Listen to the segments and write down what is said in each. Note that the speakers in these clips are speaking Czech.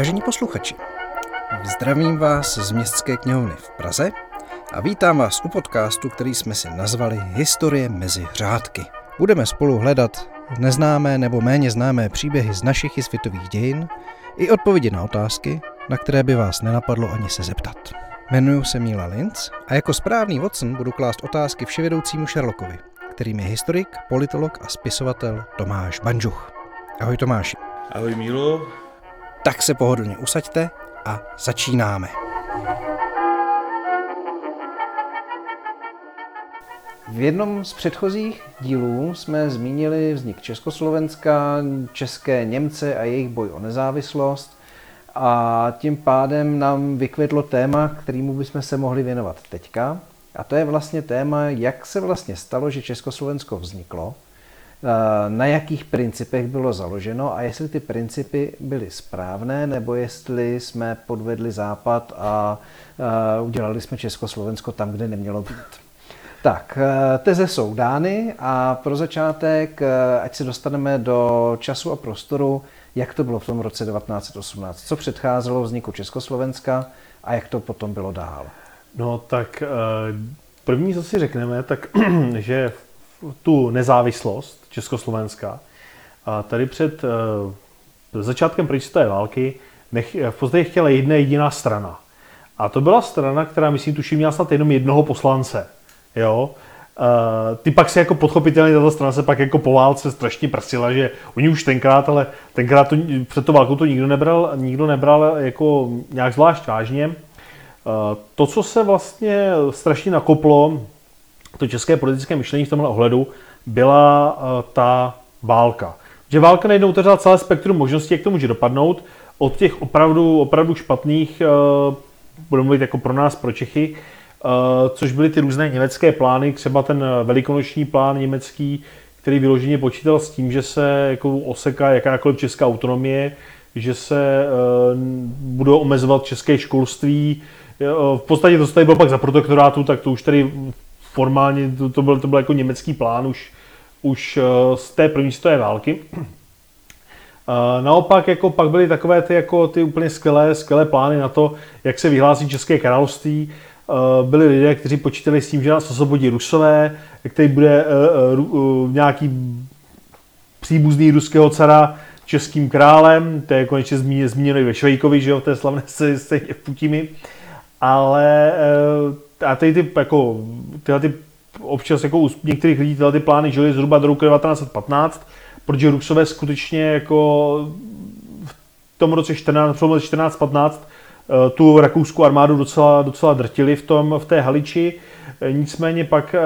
Vážení posluchači, zdravím vás z Městské knihovny v Praze a vítám vás u podcastu, který jsme si nazvali Historie mezi řádky. Budeme spolu hledat neznámé nebo méně známé příběhy z našich i světových dějin i odpovědi na otázky, na které by vás nenapadlo ani se zeptat. Jmenuji se Míla Linz a jako správný Watson budu klást otázky vševědoucímu Sherlockovi, kterým je historik, politolog a spisovatel Tomáš Banžuch. Ahoj Tomáši. Ahoj Mílo. Tak se pohodlně usaďte a začínáme. V jednom z předchozích dílů jsme zmínili vznik Československa, české Němce a jejich boj o nezávislost a tím pádem nám vykvětlo téma, kterému bychom se mohli věnovat teďka. A to je vlastně téma, jak se vlastně stalo, že Československo vzniklo, na jakých principech bylo založeno a jestli ty principy byly správné, nebo jestli jsme podvedli Západ a udělali jsme Československo tam, kde nemělo být. Tak, teze jsou dány a pro začátek, ať se dostaneme do času a prostoru, jak to bylo v tom roce 1918, co předcházelo vzniku Československa a jak to potom bylo dál. No tak první, co si řekneme, tak že tu nezávislost Československa a tady před začátkem první války nech, v podstatě chtěla jedna jediná strana. A to byla strana, která, myslím, tuším, měla snad jenom jednoho poslance. Jo? Uh, ty pak si jako podchopitelně tato strana se pak jako po válce strašně prsila, že oni už tenkrát, ale tenkrát to, před to válkou to nikdo nebral, nikdo nebral jako nějak zvlášť vážně. Uh, to, co se vlastně strašně nakoplo, to české politické myšlení v tomhle ohledu, byla uh, ta válka. Že válka najednou otevřela celé spektrum možností, jak to může dopadnout, od těch opravdu, opravdu špatných, uh, budeme mluvit jako pro nás, pro Čechy, Eh, což byly ty různé německé plány, třeba ten velikonoční plán německý, který vyloženě počítal s tím, že se jako oseká jakákoliv česká autonomie, že se budou omezovat české školství. V podstatě to tady bylo pak za protektorátu, tak to už tady formálně, to, to, byl, to byl jako německý plán už, už uh, z té první světové války. Uh, naopak jako pak byly takové ty, jako ty úplně skvělé, skvělé plány na to, jak se vyhlásí České království. Eh, byli lidé, kteří počítali s tím, že nás osvobodí Rusové, který bude nějaký příbuzný ruského cara českým králem, to je konečně zmíněno i ve Švejkovi, že jo, v té slavné scéně Putimi. Ale a tady ty, jako, tyhle ty, občas jako u některých lidí tyhle ty plány žili zhruba do roku 1915, protože Rusové skutečně jako v tom roce 14, 14 15 Eh, tu rakouskou armádu docela, docela drtili v, tom, v té Haliči. Eh, nicméně pak eh,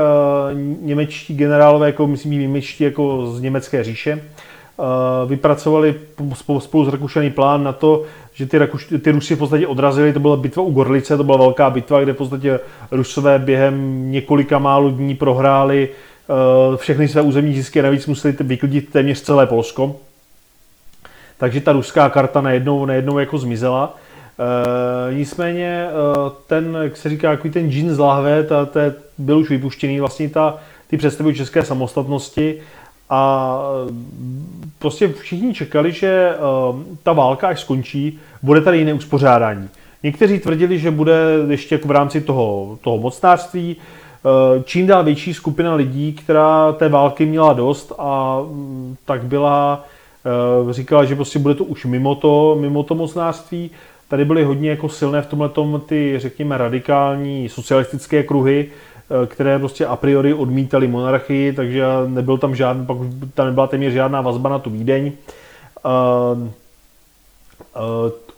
němečtí generálové, jako myslím němečtí jako z německé říše, vypracovali spolu s Rakušany plán na to, že ty, Rakuš, ty Rusy v podstatě odrazili, to byla bitva u Gorlice, to byla velká bitva, kde v podstatě Rusové během několika málo dní prohráli všechny své územní zisky a navíc museli vyklidit téměř celé Polsko. Takže ta ruská karta najednou, najednou jako zmizela. E, nicméně ten, jak se říká, takový ten džín z lahve, ta, ta, byl už vypuštěný, vlastně ta, ty představy české samostatnosti a prostě všichni čekali, že e, ta válka, až skončí, bude tady jiné uspořádání. Někteří tvrdili, že bude ještě v rámci toho, toho mocnářství, čím dál větší skupina lidí, která té války měla dost a mm, tak byla, říkala, že prostě bude to už mimo to, mimo to mocnářství, tady byly hodně jako silné v tomhle ty, řekněme, radikální socialistické kruhy, které prostě a priori odmítali monarchii, takže nebyl tam žádný, pak tam nebyla téměř žádná vazba na tu Vídeň. Uh, uh,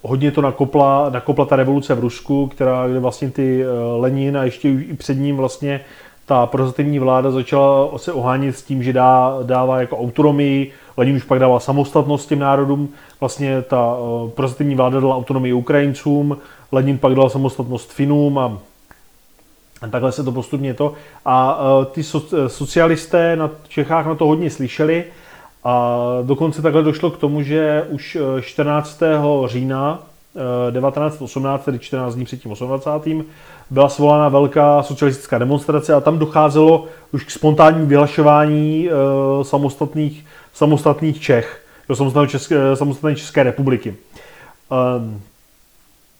hodně to nakopla, nakopla ta revoluce v Rusku, která, kde vlastně ty Lenin a ještě i před ním vlastně ta prozatímní vláda začala se ohánit s tím, že dá, dává jako autonomii, Lenin už pak dával samostatnost těm národům, vlastně ta prozatímní vláda dala autonomii Ukrajincům, Lenin pak dal samostatnost Finům a a takhle se to postupně to. A uh, ty so, socialisté na Čechách na to hodně slyšeli a dokonce takhle došlo k tomu, že už 14. října 1918, tedy 14 dní před tím 28. byla svolána velká socialistická demonstrace a tam docházelo už k spontánnímu vyhlašování samostatných, samostatných Čech, do samostatné České, samostatné České republiky.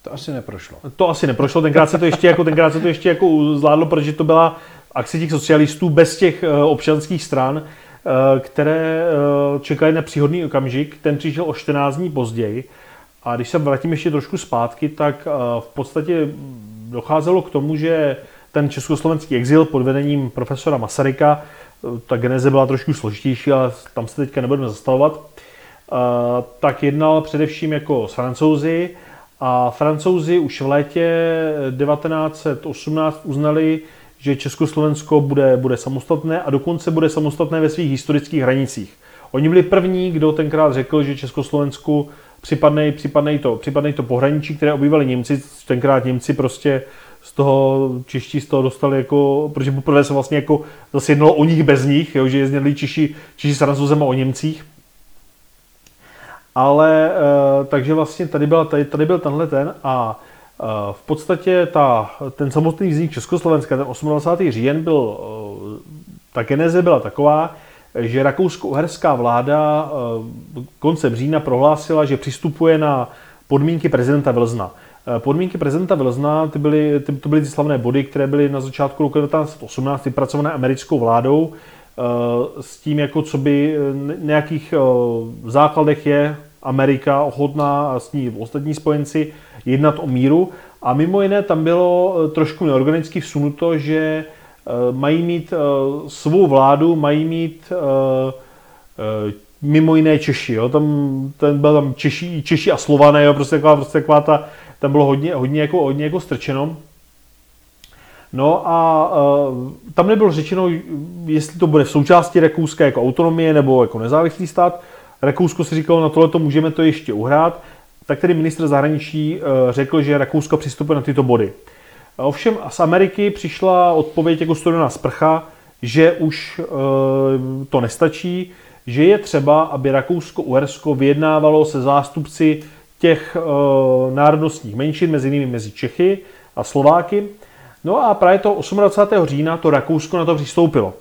To asi neprošlo. To asi neprošlo, tenkrát se to ještě jako, tenkrát se to ještě jako zvládlo, protože to byla akce těch socialistů bez těch uh, občanských stran, uh, které uh, čekali na příhodný okamžik. Ten přišel o 14 dní později. A když se vrátím ještě trošku zpátky, tak v podstatě docházelo k tomu, že ten československý exil pod vedením profesora Masaryka, ta geneze byla trošku složitější, ale tam se teďka nebudeme zastavovat, tak jednal především jako s francouzi a francouzi už v létě 1918 uznali, že Československo bude, bude samostatné a dokonce bude samostatné ve svých historických hranicích. Oni byli první, kdo tenkrát řekl, že Československu připadne, připadne, to, připadne to pohraničí, které obývali Němci. Tenkrát Němci prostě z toho čeští z toho dostali jako, protože poprvé se vlastně jako zase jednalo o nich bez nich, jo, že jezdili Češi, Češi s Francouzem o Němcích. Ale e, takže vlastně tady, byla, tady, tady byl tenhle ten a e, v podstatě ta, ten samotný vznik Československa, ten 28. říjen byl, e, ta geneze byla taková, že rakousko-uherská vláda koncem října prohlásila, že přistupuje na podmínky prezidenta Vilzna. Podmínky prezidenta Vilzna, ty byly, ty, to byly ty slavné body, které byly na začátku roku 1918 vypracované americkou vládou s tím, jako co by nějakých základech je Amerika ochotná a s ní ostatní spojenci jednat o míru. A mimo jiné tam bylo eh, trošku neorganicky vsunuto, že eh, mají mít eh, svou vládu, mají mít mimo jiné Češi. Jo? Tam, ten byl tam Češi, Češi a Slované, jo? Prostě taková, prostě taková ta, tam bylo hodně, hodně, jako, hodně jako strčeno. No a uh, tam nebylo řečeno, jestli to bude v součásti Rakouska jako autonomie nebo jako nezávislý stát. Rakousko si říkalo, na tohle to můžeme to ještě uhrát, tak tedy ministr zahraničí eh, řekl, že Rakousko přistupuje na tyto body. Ovšem z Ameriky přišla odpověď jako studená sprcha, že už eh, to nestačí, že je třeba, aby Rakousko-Uhersko vyjednávalo se zástupci těch eh, národnostních menšin, mezi jinými mezi Čechy a Slováky. No a právě to 28. října to Rakousko na to přistoupilo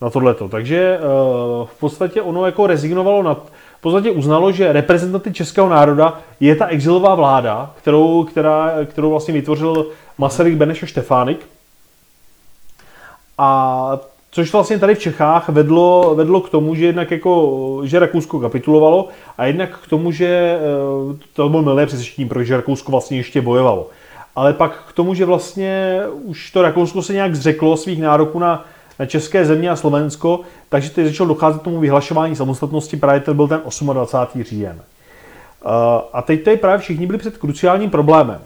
na tohleto. Takže uh, v podstatě ono jako rezignovalo na, v podstatě uznalo, že reprezentanty českého národa je ta exilová vláda, kterou, která, kterou vlastně vytvořil Masaryk, Beneš a Štefánik. A což vlastně tady v Čechách vedlo, vedlo k tomu, že jednak jako, že Rakousko kapitulovalo a jednak k tomu, že eh, to bylo milé přesvědčení, protože Rakousko vlastně ještě bojovalo. Ale pak k tomu, že vlastně už to Rakousko se nějak zřeklo svých nároků na na České země a Slovensko, takže teď začalo docházet k tomu vyhlašování samostatnosti, právě to byl ten 28. říjen. Eh, a teď tady právě všichni byli před kruciálním problémem,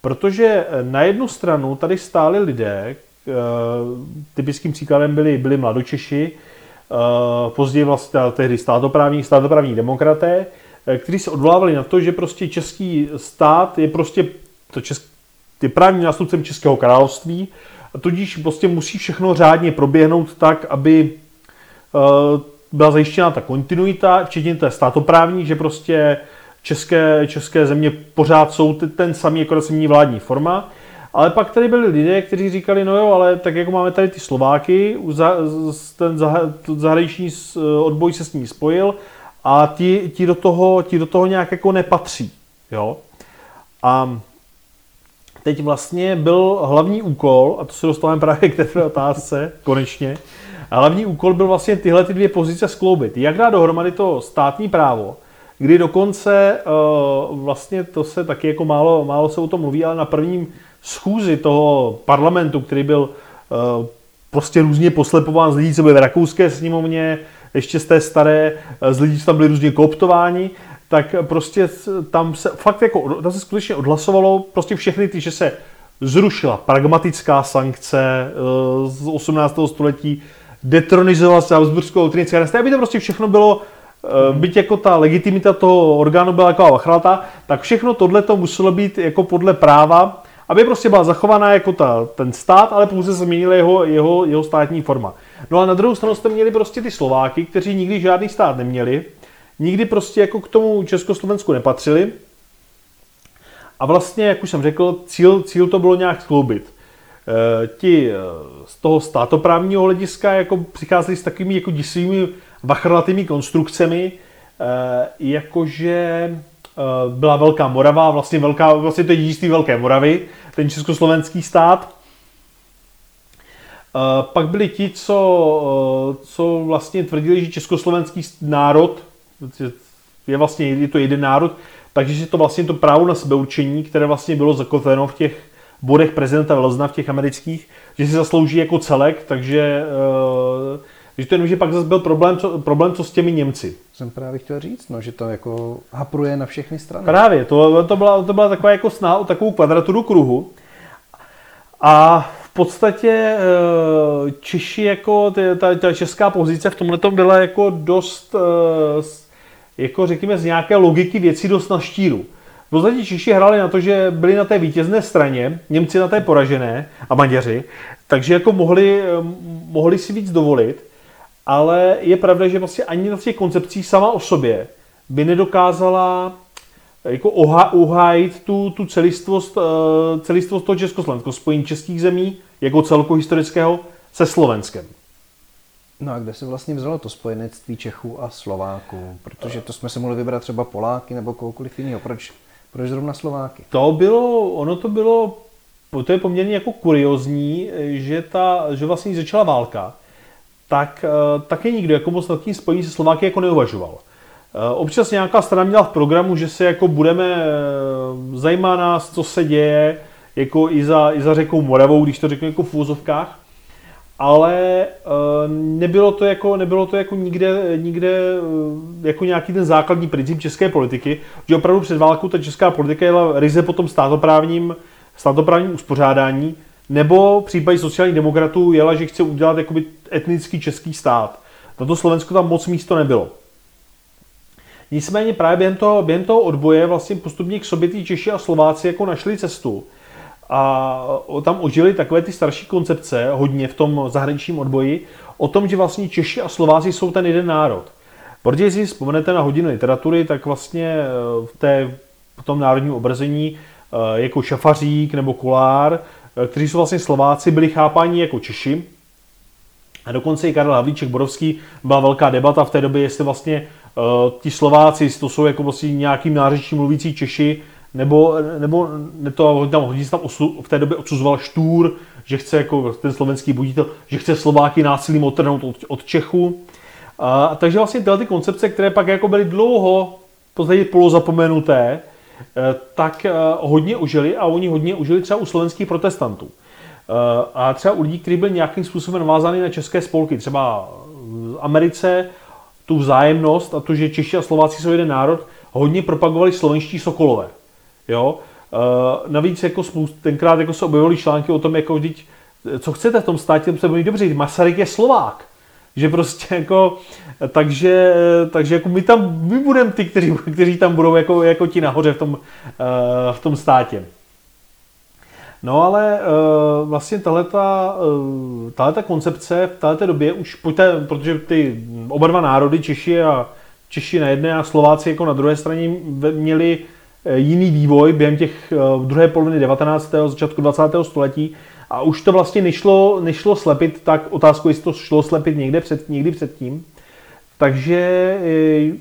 protože na jednu stranu tady stáli lidé, eh, typickým příkladem byli, byli mladočeši, eh, později vlastně tehdy státoprávní, státoprávní demokraté, kteří se odvolávali na to, že prostě český stát je prostě to česk, je právním nástupcem Českého království tudíž prostě musí všechno řádně proběhnout tak, aby uh, byla zajištěna ta kontinuita, včetně té státoprávní, že prostě české, české země pořád jsou ten samý, jako se mění vládní forma. Ale pak tady byli lidé, kteří říkali, no jo, ale tak jako máme tady ty Slováky, ten zahraniční odboj se s ní spojil a ti, ti, do toho, ti do toho nějak jako nepatří. Jo? A teď vlastně byl hlavní úkol, a to se dostáváme právě k té otázce, konečně, a hlavní úkol byl vlastně tyhle ty dvě pozice skloubit. Jak dát dohromady to státní právo, kdy dokonce uh, vlastně to se taky jako málo, málo se o tom mluví, ale na prvním schůzi toho parlamentu, který byl uh, prostě různě poslepován z lidí, co byly v rakouské sněmovně, ještě z té staré, z lidí, co tam byli různě kooptováni, tak prostě tam se fakt jako, tam se skutečně odhlasovalo prostě všechny ty, že se zrušila pragmatická sankce eh, z 18. století, detronizovala se Habsburskou autrinická dynastie, aby to prostě všechno bylo, hmm. byť jako ta legitimita toho orgánu byla jako vachrata, tak všechno tohle to muselo být jako podle práva, aby prostě byla zachovaná jako ta, ten stát, ale pouze změnila jeho, jeho, jeho státní forma. No a na druhou stranu jste měli prostě ty Slováky, kteří nikdy žádný stát neměli, nikdy prostě jako k tomu Československu nepatřili. A vlastně, jak už jsem řekl, cíl, cíl to bylo nějak skloubit. E, ti eh, z toho státoprávního hlediska jako přicházeli s takovými jako disivými vachrlatými konstrukcemi, e, jakože byla Velká Morava, vlastně, velká, vlastně to dědictví Velké Moravy, ten československý stát. Pak byli ti, co, co vlastně tvrdili, že československý národ, je vlastně je to jeden národ, takže je to vlastně to právo na sebeurčení, které vlastně bylo zakotveno v těch bodech prezidenta Velzna v těch amerických, že si zaslouží jako celek, takže že to jenom, že pak zase byl problém co, problém, co s těmi Němci. Jsem právě chtěl říct, no, že to jako hapruje na všechny strany. Právě, to, to, byla, to byla taková jako snaha o takovou kvadraturu kruhu. A v podstatě eh, Češi jako, ta, ta česká pozice v tomhle byla jako dost, eh, jako řekněme z nějaké logiky věcí dost na štíru. V podstatě Češi hráli na to, že byli na té vítězné straně, Němci na té poražené a Maďaři, takže jako mohli, eh, mohli si víc dovolit ale je pravda, že vlastně ani na těch koncepcích sama o sobě by nedokázala jako uhájit tu, tu celistvost, eh, celistvost toho Československa, spojení českých zemí jako celku historického se Slovenskem. No a kde se vlastně vzalo to spojenectví Čechů a Slováků? Protože to jsme se mohli vybrat třeba Poláky nebo kohokoliv jiného. Proč, proč zrovna Slováky? To bylo, ono to bylo, to je poměrně jako kuriozní, že, ta, že vlastně začala válka tak eh, taky nikdo jako moc nad tím spojení se Slováky jako neuvažoval. Eh, občas nějaká strana měla v programu, že se jako budeme, eh, zajímá nás, co se děje, jako i za, i za řekou Moravou, když to řeknu jako v úzovkách, ale nebylo to jako, nebylo to jako nikde, nikde jako nějaký ten základní princip české politiky, že opravdu před válkou ta česká politika jela ryze po tom státoprávním, státoprávním uspořádání, nebo v případě sociálních demokratů jela, že chce udělat jakoby etnický český stát. Na to Slovensko tam moc místo nebylo. Nicméně právě během toho, během toho odboje vlastně postupně k sobě Češi a Slováci jako našli cestu a tam ožili takové ty starší koncepce, hodně v tom zahraničním odboji, o tom, že vlastně Češi a Slováci jsou ten jeden národ. Protože si vzpomenete na hodiny literatury, tak vlastně eh, v, té, v tom národním obrazení eh, jako Šafařík nebo Kolár Eh, kteří jsou vlastně Slováci, byli chápáni jako Češi. A dokonce i Karel Havlíček Borovský byla velká debata v té době, jestli vlastně ti Slováci, to jsou jako vlastně nějakým nářečím mluvící Češi, nebo, nebo ne to, tam hodně tam osu, v té době odsuzoval Štůr, že chce jako ten slovenský buditel, že chce Slováky násilím otrhnout od, od Čechu. A, takže vlastně tyhle ty koncepce, které pak jako byly dlouho v podstatě polozapomenuté, Eh, tak eh, hodně užili a oni hodně užili třeba u slovenských protestantů. Eh, a třeba u lidí, kteří byli nějakým způsobem navázány na české spolky, třeba v Americe tu vzájemnost a to, že Češi a Slováci jsou jeden národ, hodně propagovali slovenští sokolové. Jo? Navíc jako tenkrát jako se objevily články o tom, jako, co chcete v tom státě, to se bude dobře, Masaryk je Slovák že prostě jako, takže, takže jako my tam, my budeme ty, kteří, kteří tam budou jako, jako ti nahoře v tom, eh, v tom státě. No ale uh, vlastně tahleta, uh, koncepce v této době už, pojďte, protože ty oba dva národy, Češi a Češi na jedné a Slováci jako na druhé straně měli jiný vývoj během těch uh, druhé poloviny 19. začátku 20. století, a už to vlastně nešlo, nešlo slepit, tak otázku, jestli to šlo slepit někde před, někdy předtím. Takže e,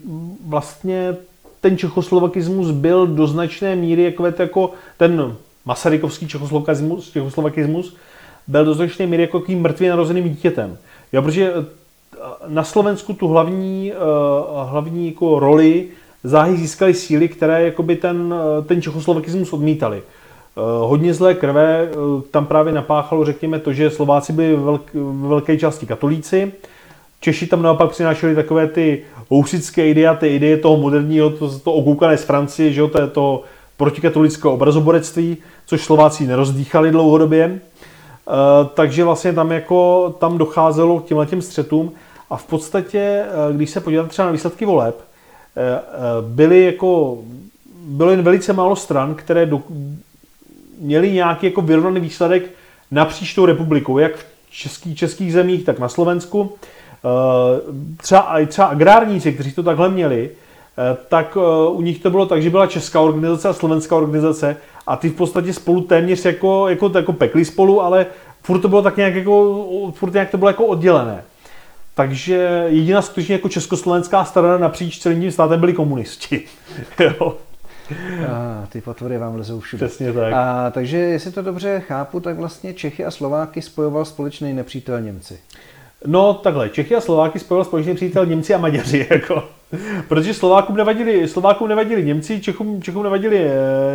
vlastně ten čechoslovakismus byl do značné míry jako, jako ten masarykovský čechoslovakismus, čechoslovakismus byl do značné míry jako tím mrtvě narozeným dítětem. Jo, protože na Slovensku tu hlavní, hlavní jako roli záhy získaly síly, které jakoby ten, ten čechoslovakismus odmítali. Eh, hodně zlé krve eh, tam právě napáchalo, řekněme, to, že Slováci byli v velké části katolíci, Češi tam naopak přinášeli takové ty housické ideje, ty ideje toho moderního, to, to okoukané z Francie, že jo, to je to protikatolické obrazoborectví, což Slováci nerozdýchali dlouhodobě. E, takže vlastně tam jako tam docházelo k těmhle těm střetům a v podstatě, když se podíváte třeba na výsledky voleb, byly jako, bylo jen velice málo stran, které do, měli nějaký jako vyrovnaný výsledek napříč tou republikou, jak v český, českých zemích, tak na Slovensku. Eh, třeba, třeba agrárníci, kteří to takhle měli, eh, tak eh, u nich to bylo tak, že byla česká organizace a slovenská organizace a ty v podstatě spolu téměř jako, jako, jako pekli spolu, ale furt to bylo tak nějak jako, furt nějak to bylo jako oddělené. Takže jediná skutečně jako československá strana napříč celým tím státem byli komunisti. jo. A, ty potvory vám lezou všude. Přesně tak. A, takže jestli to dobře chápu, tak vlastně Čechy a Slováky spojoval společný nepřítel Němci. No takhle, Čechy a Slováky spojil společný přítel Němci a Maďaři, jako. Protože Slovákům nevadili, Slovákům nevadili Němci, Čechům, Čechům, nevadili,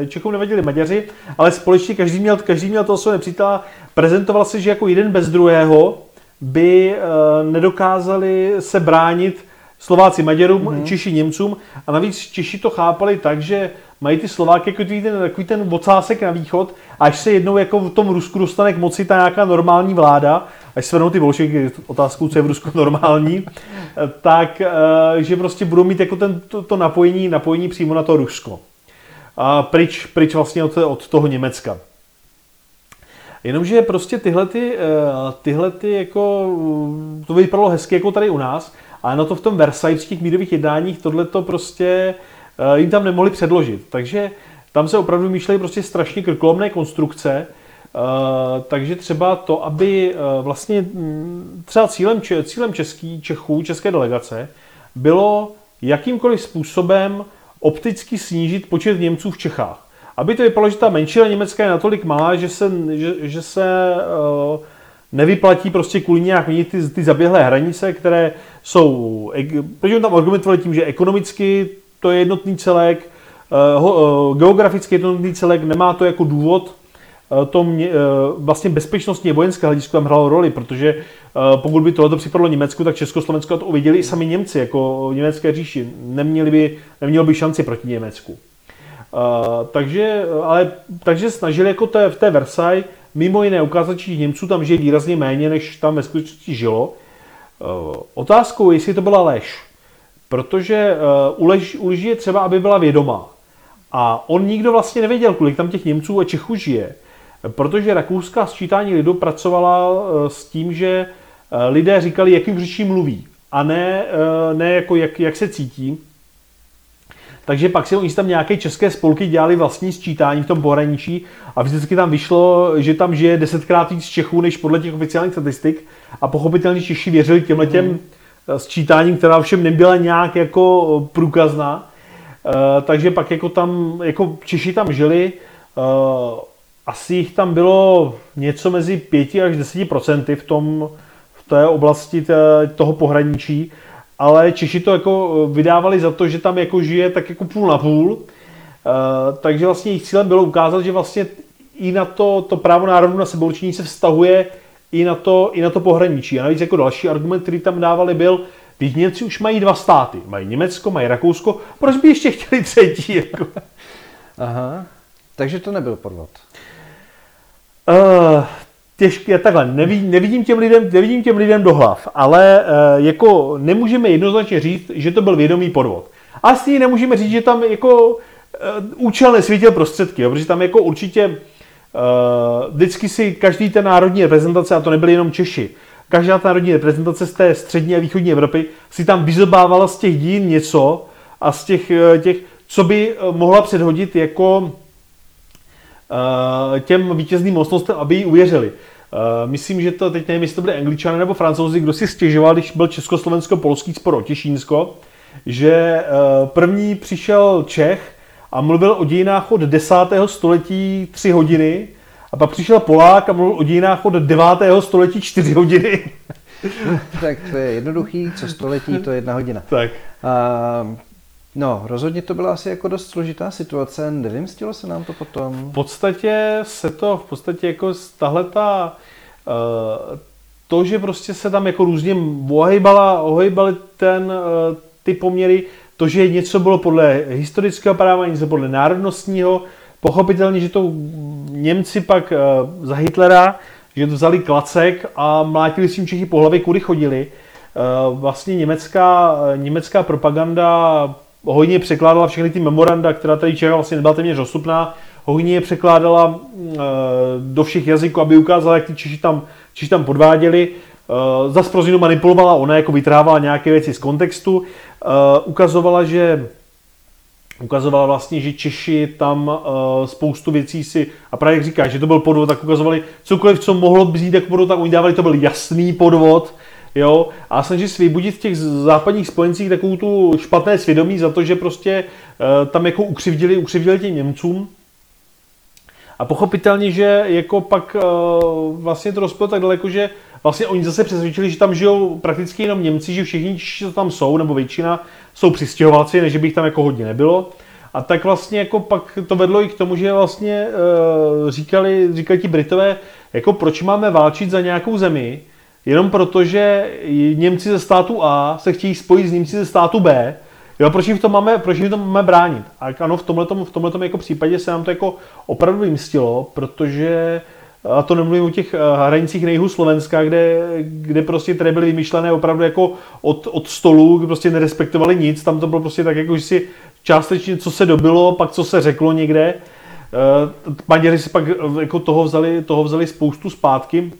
eh, Čechům nevadili Maďaři, ale společně každý měl, každý měl toho svého nepřítela. Prezentoval se, že jako jeden bez druhého by uh, nedokázali se bránit Slováci Maďarům, mm-hmm. Češi Němcům a navíc Češi to chápali tak, že mají ty Slováky jako ten, takový ten ocásek na východ a až se jednou jako v tom Rusku dostane k moci ta nějaká normální vláda, až svrhnou ty bolševiky otázku, co je v Rusku normální, tak eh, že prostě budou mít jako ten, to, to napojení, napojení přímo na to Rusko. A pryč, pryč vlastně od, od toho Německa. Jenomže prostě tyhle, ty, eh, tyhle ty jako, to vypadalo hezky jako tady u nás, ale na to v tom Versajských mírových jednáních tohle to prostě eh, jim tam nemohli předložit. Takže tam se opravdu myšleli prostě strašně krkolomné konstrukce, Uh, takže třeba to, aby vlastně mm, třeba cílem, cílem český, Čechů, české delegace, bylo jakýmkoliv způsobem opticky snížit počet Němců v Čechách. Aby to vypadalo, že ta menšina německá je natolik malá, že se, že, že se uh, nevyplatí prostě kvůli nějak měnit ty, ty zaběhlé hranice, které jsou, protože tam argumentovali tím, že ekonomicky to je jednotný celek, uh, uh, geograficky jednotný celek, nemá to jako důvod to mě, vlastně bezpečnostně vojenské hledisko tam hrálo roli, protože pokud by tohle připadlo Německu, tak Československo to uviděli i sami Němci, jako německé říši. Neměli by, neměli by šanci proti Německu. Takže, ale, takže snažili jako té, v té Versailles mimo jiné ukázat, že Němců tam žije výrazně méně, než tam ve skutečnosti žilo. Otázkou, jestli to byla lež. Protože u, lež, u je třeba, aby byla vědomá. A on nikdo vlastně nevěděl, kolik tam těch Němců a Čechů žije. Protože rakouská sčítání lidu pracovala eh, s tím, že lidé říkali, jakým řečí mluví, a ne, ne jako jak, jak se cítí. Takže pak si oni tam nějaké české spolky dělali vlastní sčítání v tom pohraničí a vždycky tam vyšlo, že tam žije desetkrát víc Čechů než podle těch oficiálních statistik a pochopitelně Češi věřili těmhle těm mm. sčítáním, která ovšem nebyla nějak jako průkazná. Takže pak jako tam, jako Češi tam žili, asi jich tam bylo něco mezi 5 až 10 procenty v, tom, v té oblasti té, toho pohraničí, ale Češi to jako vydávali za to, že tam jako žije tak jako půl na půl, Uh, takže vlastně jejich cílem bylo ukázat, že vlastně i na to, to právo národu na sebeurčení se vztahuje i na, to, i na to pohraničí. A navíc jako další argument, který tam dávali, byl, když Němci už mají dva státy. Mají Německo, mají Rakousko, proč by ještě chtěli třetí? Jako? Aha, takže to nebyl podvod. Uh, těžké, takhle, nevidím, nevidím, těm lidem, nevidím těm lidem do hlav, ale uh, jako nemůžeme jednoznačně říct, že to byl vědomý podvod. Asi nemůžeme říct, že tam jako uh, účel nesvítil prostředky, jo, protože tam jako určitě uh, vždycky si každý ten národní reprezentace, a to nebyly jenom Češi, každá ta národní reprezentace z té střední a východní Evropy si tam vyzobávala z těch dín něco a z těch, těch co by mohla předhodit jako Eh, těm vítězným mocnostem, aby jí uvěřili. Eh, myslím, že to teď nevím, jestli to byly angličané nebo francouzi, kdo si stěžoval, když byl československo-polský spor o Těšínsko, že eh, první přišel Čech a mluvil o dějinách od 10. století 3 hodiny a pak přišel Polák a mluvil o dějinách od 9. století 4 hodiny. tak to je jednoduchý, co století, to je jedna hodina. Tak. Uh, No, rozhodně to byla asi jako dost složitá situace, nevymstilo se nám to potom? V podstatě se to, v podstatě jako tahle ta, uh, to, že prostě se tam jako různě ohejbala, ohejbaly ten, uh, ty poměry, to, že něco bylo podle historického práva, něco podle národnostního, pochopitelně, že to Němci pak uh, za Hitlera, že to vzali klacek a mlátili s tím Čechy po hlavě, kudy chodili. Vlastně německá, německá propaganda hodně překládala všechny ty memoranda, která tady Čecha vlastně nebyla téměř dostupná, hodně je překládala e, do všech jazyků, aby ukázala, jak ty Češi tam, Češi tam podváděli. E, zas pro manipulovala, ona jako vytrávala nějaké věci z kontextu, e, ukazovala, že ukazovala vlastně, že Češi tam spoustu věcí si, a právě jak říkáš, že to byl podvod, tak ukazovali cokoliv, co mohlo být jako podvod, tak oni dávali, to byl jasný podvod, jo, a snaží se vybudit v těch západních spojencích takovou tu špatné svědomí za to, že prostě uh, tam jako ukřivdili, ukřivdili těm Němcům. A pochopitelně, že jako pak uh, vlastně to rozpělo tak daleko, že vlastně oni zase přesvědčili, že tam žijou prakticky jenom Němci, že všichni, co tam jsou, nebo většina, jsou přistěhovalci, než by jich tam jako hodně nebylo. A tak vlastně jako pak to vedlo i k tomu, že vlastně uh, říkali, říkali ti Britové, jako proč máme válčit za nějakou zemi, jenom proto, že Němci ze státu A se chtějí spojit s Němci ze státu B, Jo, proč jim to máme, proč jim to máme bránit? A ano, v tomhletom, v tomhletom jako případě se nám to jako opravdu vymstilo, protože a to nemluvím o těch eh, hranicích nejhu Slovenska, kde, kde prostě tady byly vymyšlené opravdu jako od, od stolu, kde prostě nerespektovali nic, tam to bylo prostě tak jako, že si částečně co se dobilo, pak co se řeklo někde. Uh, Maďaři si pak eh, jako toho vzali, toho vzali spoustu zpátky,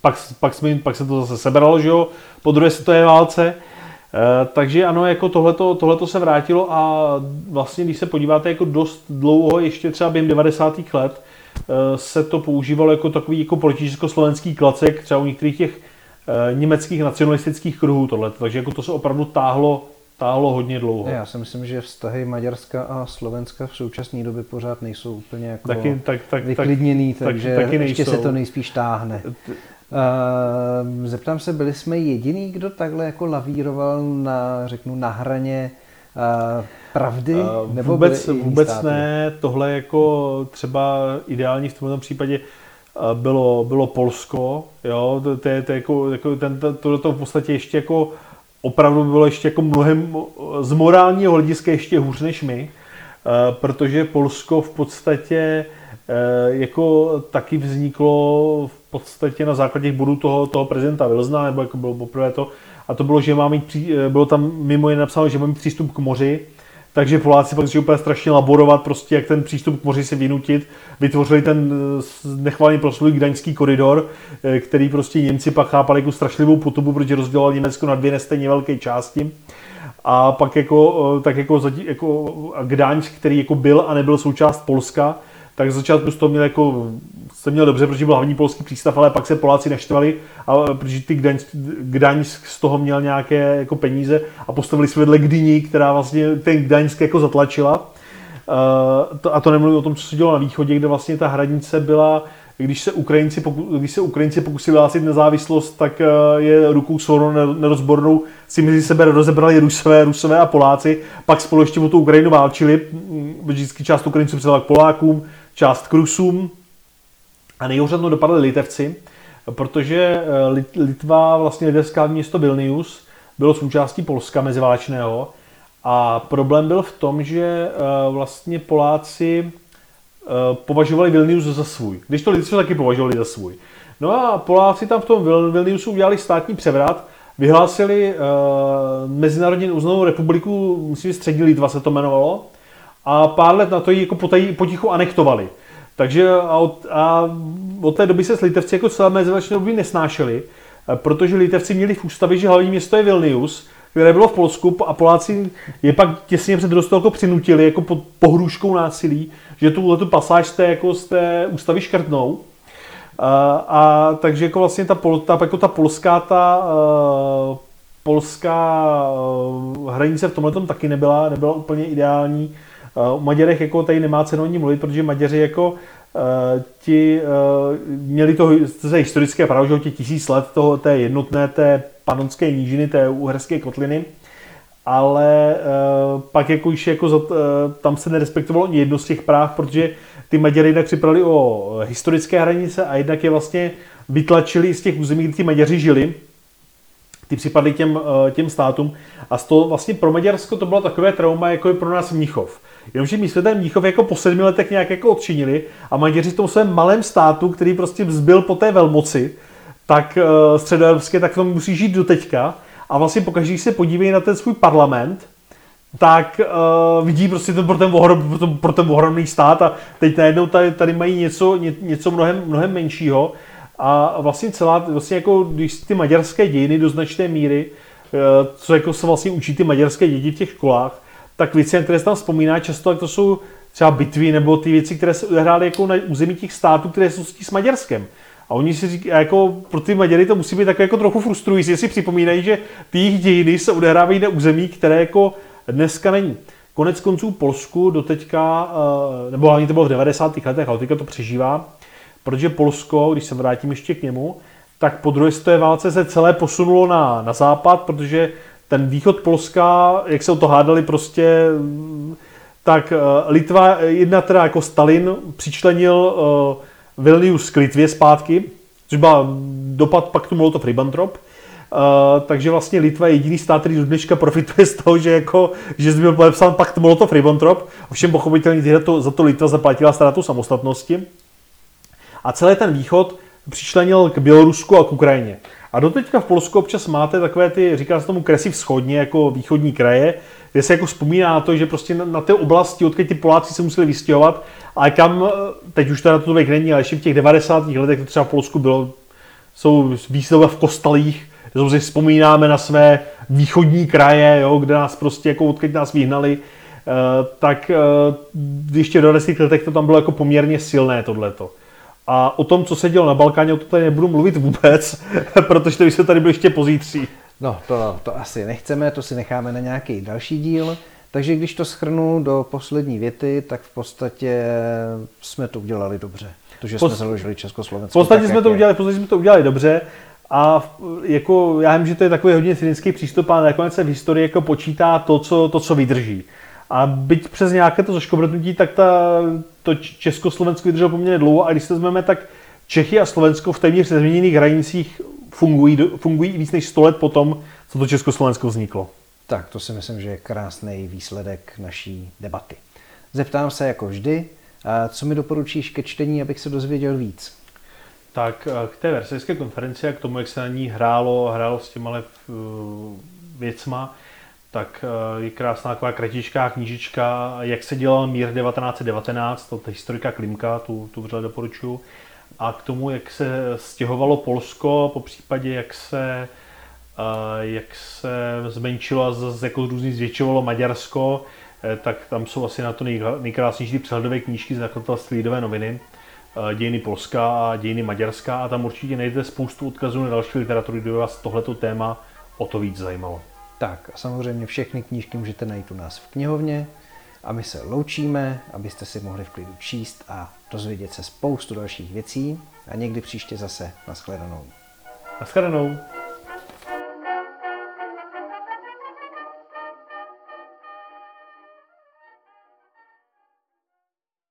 pak, pak, jsme, pak se to zase sebralo, že jo, po druhé světové válce. Uh, takže ano, jako tohleto, tohleto se vrátilo a vlastně, když se podíváte jako dost dlouho, ještě třeba během 90. let, Eh, se to používalo jako takový jako politicko-slovenský klacek, třeba u některých těch eh, německých nacionalistických kruhů tohle. Takže jako to se opravdu táhlo, táhlo hodně dlouho. Já si myslím, že vztahy Maďarska a Slovenska v současné době pořád nejsou úplně jako taky, tak, tak, vyklidněný, tak, takže taky ještě se to nejspíš táhne. Uh, zeptám se, byli jsme jediný, kdo takhle jako lavíroval na, řeknu, na hraně uh, pravdy? Uh, nebo vůbec vůbec ne. Tohle jako třeba ideální v tomto případě bylo, bylo Polsko, jo, to, to, to, jako, jako ten, to, to, to v podstatě ještě jako opravdu bylo ještě jako mnohem z morálního hlediska ještě hůř než my, protože Polsko v podstatě jako taky vzniklo v podstatě na základě bodů toho, toho prezidenta Vilzna, nebo jako bylo poprvé to, a to bylo, že má mít, bylo tam mimo jiné napsáno, že má mít přístup k moři, takže Poláci pak začali úplně strašně laborovat, prostě jak ten přístup k moři se vynutit. Vytvořili ten eh, nechvalný proslulý gdaňský koridor, eh, který prostě Němci pak chápali jako strašlivou potubu, protože rozdělal Německo na dvě nestejně velké části. A pak jako, eh, tak jako, jako Gdaňsk, který jako byl a nebyl součást Polska, tak začátku z toho měl jako, se měl dobře, protože byl hlavní polský přístav, ale pak se Poláci naštvali, a, protože ty Gdaňsk, Gdaňsk z toho měl nějaké jako peníze a postavili si vedle Gdyni, která vlastně ten Gdaňsk jako zatlačila. Uh, to, a to nemluvím o tom, co se dělo na východě, kde vlastně ta hranice byla, když se Ukrajinci, poku, když se Ukrajinci pokusili vyhlásit nezávislost, tak uh, je rukou svornou nerozbornou si mezi sebe rozebrali Rusové, Rusové a Poláci, pak spolu ještě o tu Ukrajinu válčili, vždycky část Ukrajinců předala k Polákům, část k Rusům a nejúřadno dopadli Litevci, protože eh, Litva, vlastně litevská město Vilnius, bylo součástí Polska meziválečného a problém byl v tom, že eh, vlastně Poláci eh, považovali Vilnius za svůj, když to Litvci taky považovali za svůj. No a Poláci tam v tom Vilniusu udělali státní převrat, vyhlásili mezinárodně uznanou republiku, myslím, střední Litva se to jmenovalo, a pár let na to ji jako potichu anektovali. Takže a od, a od té doby se s Litevci jako celé mezivačné doby nesnášeli, eh, protože Litevci měli v ústavě, že hlavní město je Vilnius, které bylo v Polsku a Poláci je pak těsně před rozstolkou přinutili jako pod pohrůžkou násilí, že tuhle tu pasáž z té, jako z té ústavy škrtnou. A, a takže jako vlastně ta, ta, jako ta polská ta uh, polská uh, hranice v tomhle taky nebyla, nebyla úplně ideální. O Maďarech jako tady nemá cenu ani mluvit, protože Maďaři jako Uh, ti uh, měli to, to je historické právo, že ti tisíc let toho, té jednotné, té panonské nížiny, té uherské kotliny, ale uh, pak jako už jako tam se nerespektovalo ani jedno z těch práv, protože ty Maďary jednak připravili o historické hranice a jednak je vlastně vytlačili z těch území, kde ty Maďaři žili, ty připadly těm, těm státům a z toho vlastně pro Maďarsko to bylo takové trauma, jako je pro nás Mnichov. Jenomže my jsme ten Mníchov jako po sedmi letech nějak jako odčinili a Maďaři v tom svém malém státu, který prostě vzbyl po té velmoci, tak uh, středoevropské, tak to musí žít do teďka. A vlastně pokaždé, když se podívají na ten svůj parlament, tak uh, vidí prostě ten, pro, ten ohrom, pro, ten, pro ten ohromný stát a teď najednou tady, tady mají něco, ně, něco mnohem, mnohem menšího a vlastně celá, vlastně jako když ty maďarské dějiny do značné míry, uh, co jako se vlastně učí ty maďarské děti v těch školách, tak věci, které se tam vzpomíná, často tak to jsou třeba bitvy nebo ty věci, které se odehrály jako na území těch států, které jsou s Maďarskem. A oni si říkají, jako pro ty Maďary to musí být tak jako trochu frustrující, si připomínají, že ty jejich dějiny se odehrávají na území, které jako dneska není. Konec konců Polsku doteďka, eh, nebo hlavně to bylo v 90. letech, ale teďka to přežívá, protože Polsko, když se vrátím ještě k němu, tak po druhé světové válce se celé posunulo na, na západ, protože ten východ Polska, jak se o to hádali prostě, tak eh, Litva, jedna teda jako Stalin přičlenil uh, Vilnius k Litvě zpátky, což byl dopad paktu Molotov-Ribbentrop, Uh, takže vlastně Litva je jediný stát, který do dneška profituje z toho, že, jako, že byl podepsán pakt Molotov-Ribbentrop. Ovšem pochopitelně to, za to Litva zaplatila ztrátu samostatnosti. A celý ten východ přičlenil k Bělorusku a k Ukrajině. A doteďka v Polsku občas máte takové ty, říká se tomu kresy vzchodně, jako východní kraje, kde se jako vzpomíná na to, že prostě na, na té oblasti, odkud ty Poláci se museli vystěhovat, ale kam, teď už to na to věk není, ale ještě v těch 90. letech to třeba v Polsku bylo, jsou výstavy v kostelích, kde si vzpomínáme na své východní kraje, jo, kde nás prostě, jako odkud nás vyhnali, Uh, tak uh, ještě do 10 letech to tam bylo jako poměrně silné tohleto. A o tom, co se dělo na Balkáně, o to tady nebudu mluvit vůbec, protože to by se tady byl ještě pozítří. No, to, to asi nechceme, to si necháme na nějaký další díl. Takže když to schrnu do poslední věty, tak v podstatě jsme to udělali dobře. To, že jsme založili Československo. V podstatě tak, jsme to udělali, v podstatě jsme to udělali dobře. A jako, já vím, že to je takový hodně cynický přístup, ale nakonec se v historii jako počítá to, co, to, co vydrží. A byť přes nějaké to zaškobrtnutí, tak ta, to Československo vydrželo poměrně dlouho a když se vezmeme, tak Čechy a Slovensko v téměř nezměněných hranicích fungují, fungují víc než 100 let potom, co to Československo vzniklo. Tak to si myslím, že je krásný výsledek naší debaty. Zeptám se jako vždy, co mi doporučíš ke čtení, abych se dozvěděl víc? Tak k té versajské konferenci a k tomu, jak se na ní hrálo, hrálo s těma věcma, tak eh, je krásná taková kratičká knížička, jak se dělal mír 1919, to historika Klimka, tu, tu vřele doporučuji. A k tomu, jak se stěhovalo Polsko, po případě, jak se, eh, jak se zmenšilo a zase jako různě zvětšovalo Maďarsko, eh, tak tam jsou asi na to nejkrásnější přehledové knížky z nakladatelství Lidové noviny, dějiny Polska a dějiny Maďarska a tam určitě najdete spoustu odkazů na další literaturu, kde vás tohleto téma o to víc zajímalo. Tak a samozřejmě všechny knížky můžete najít u nás v knihovně a my se loučíme, abyste si mohli v klidu číst a dozvědět se spoustu dalších věcí a někdy příště zase nashledanou. Nashledanou.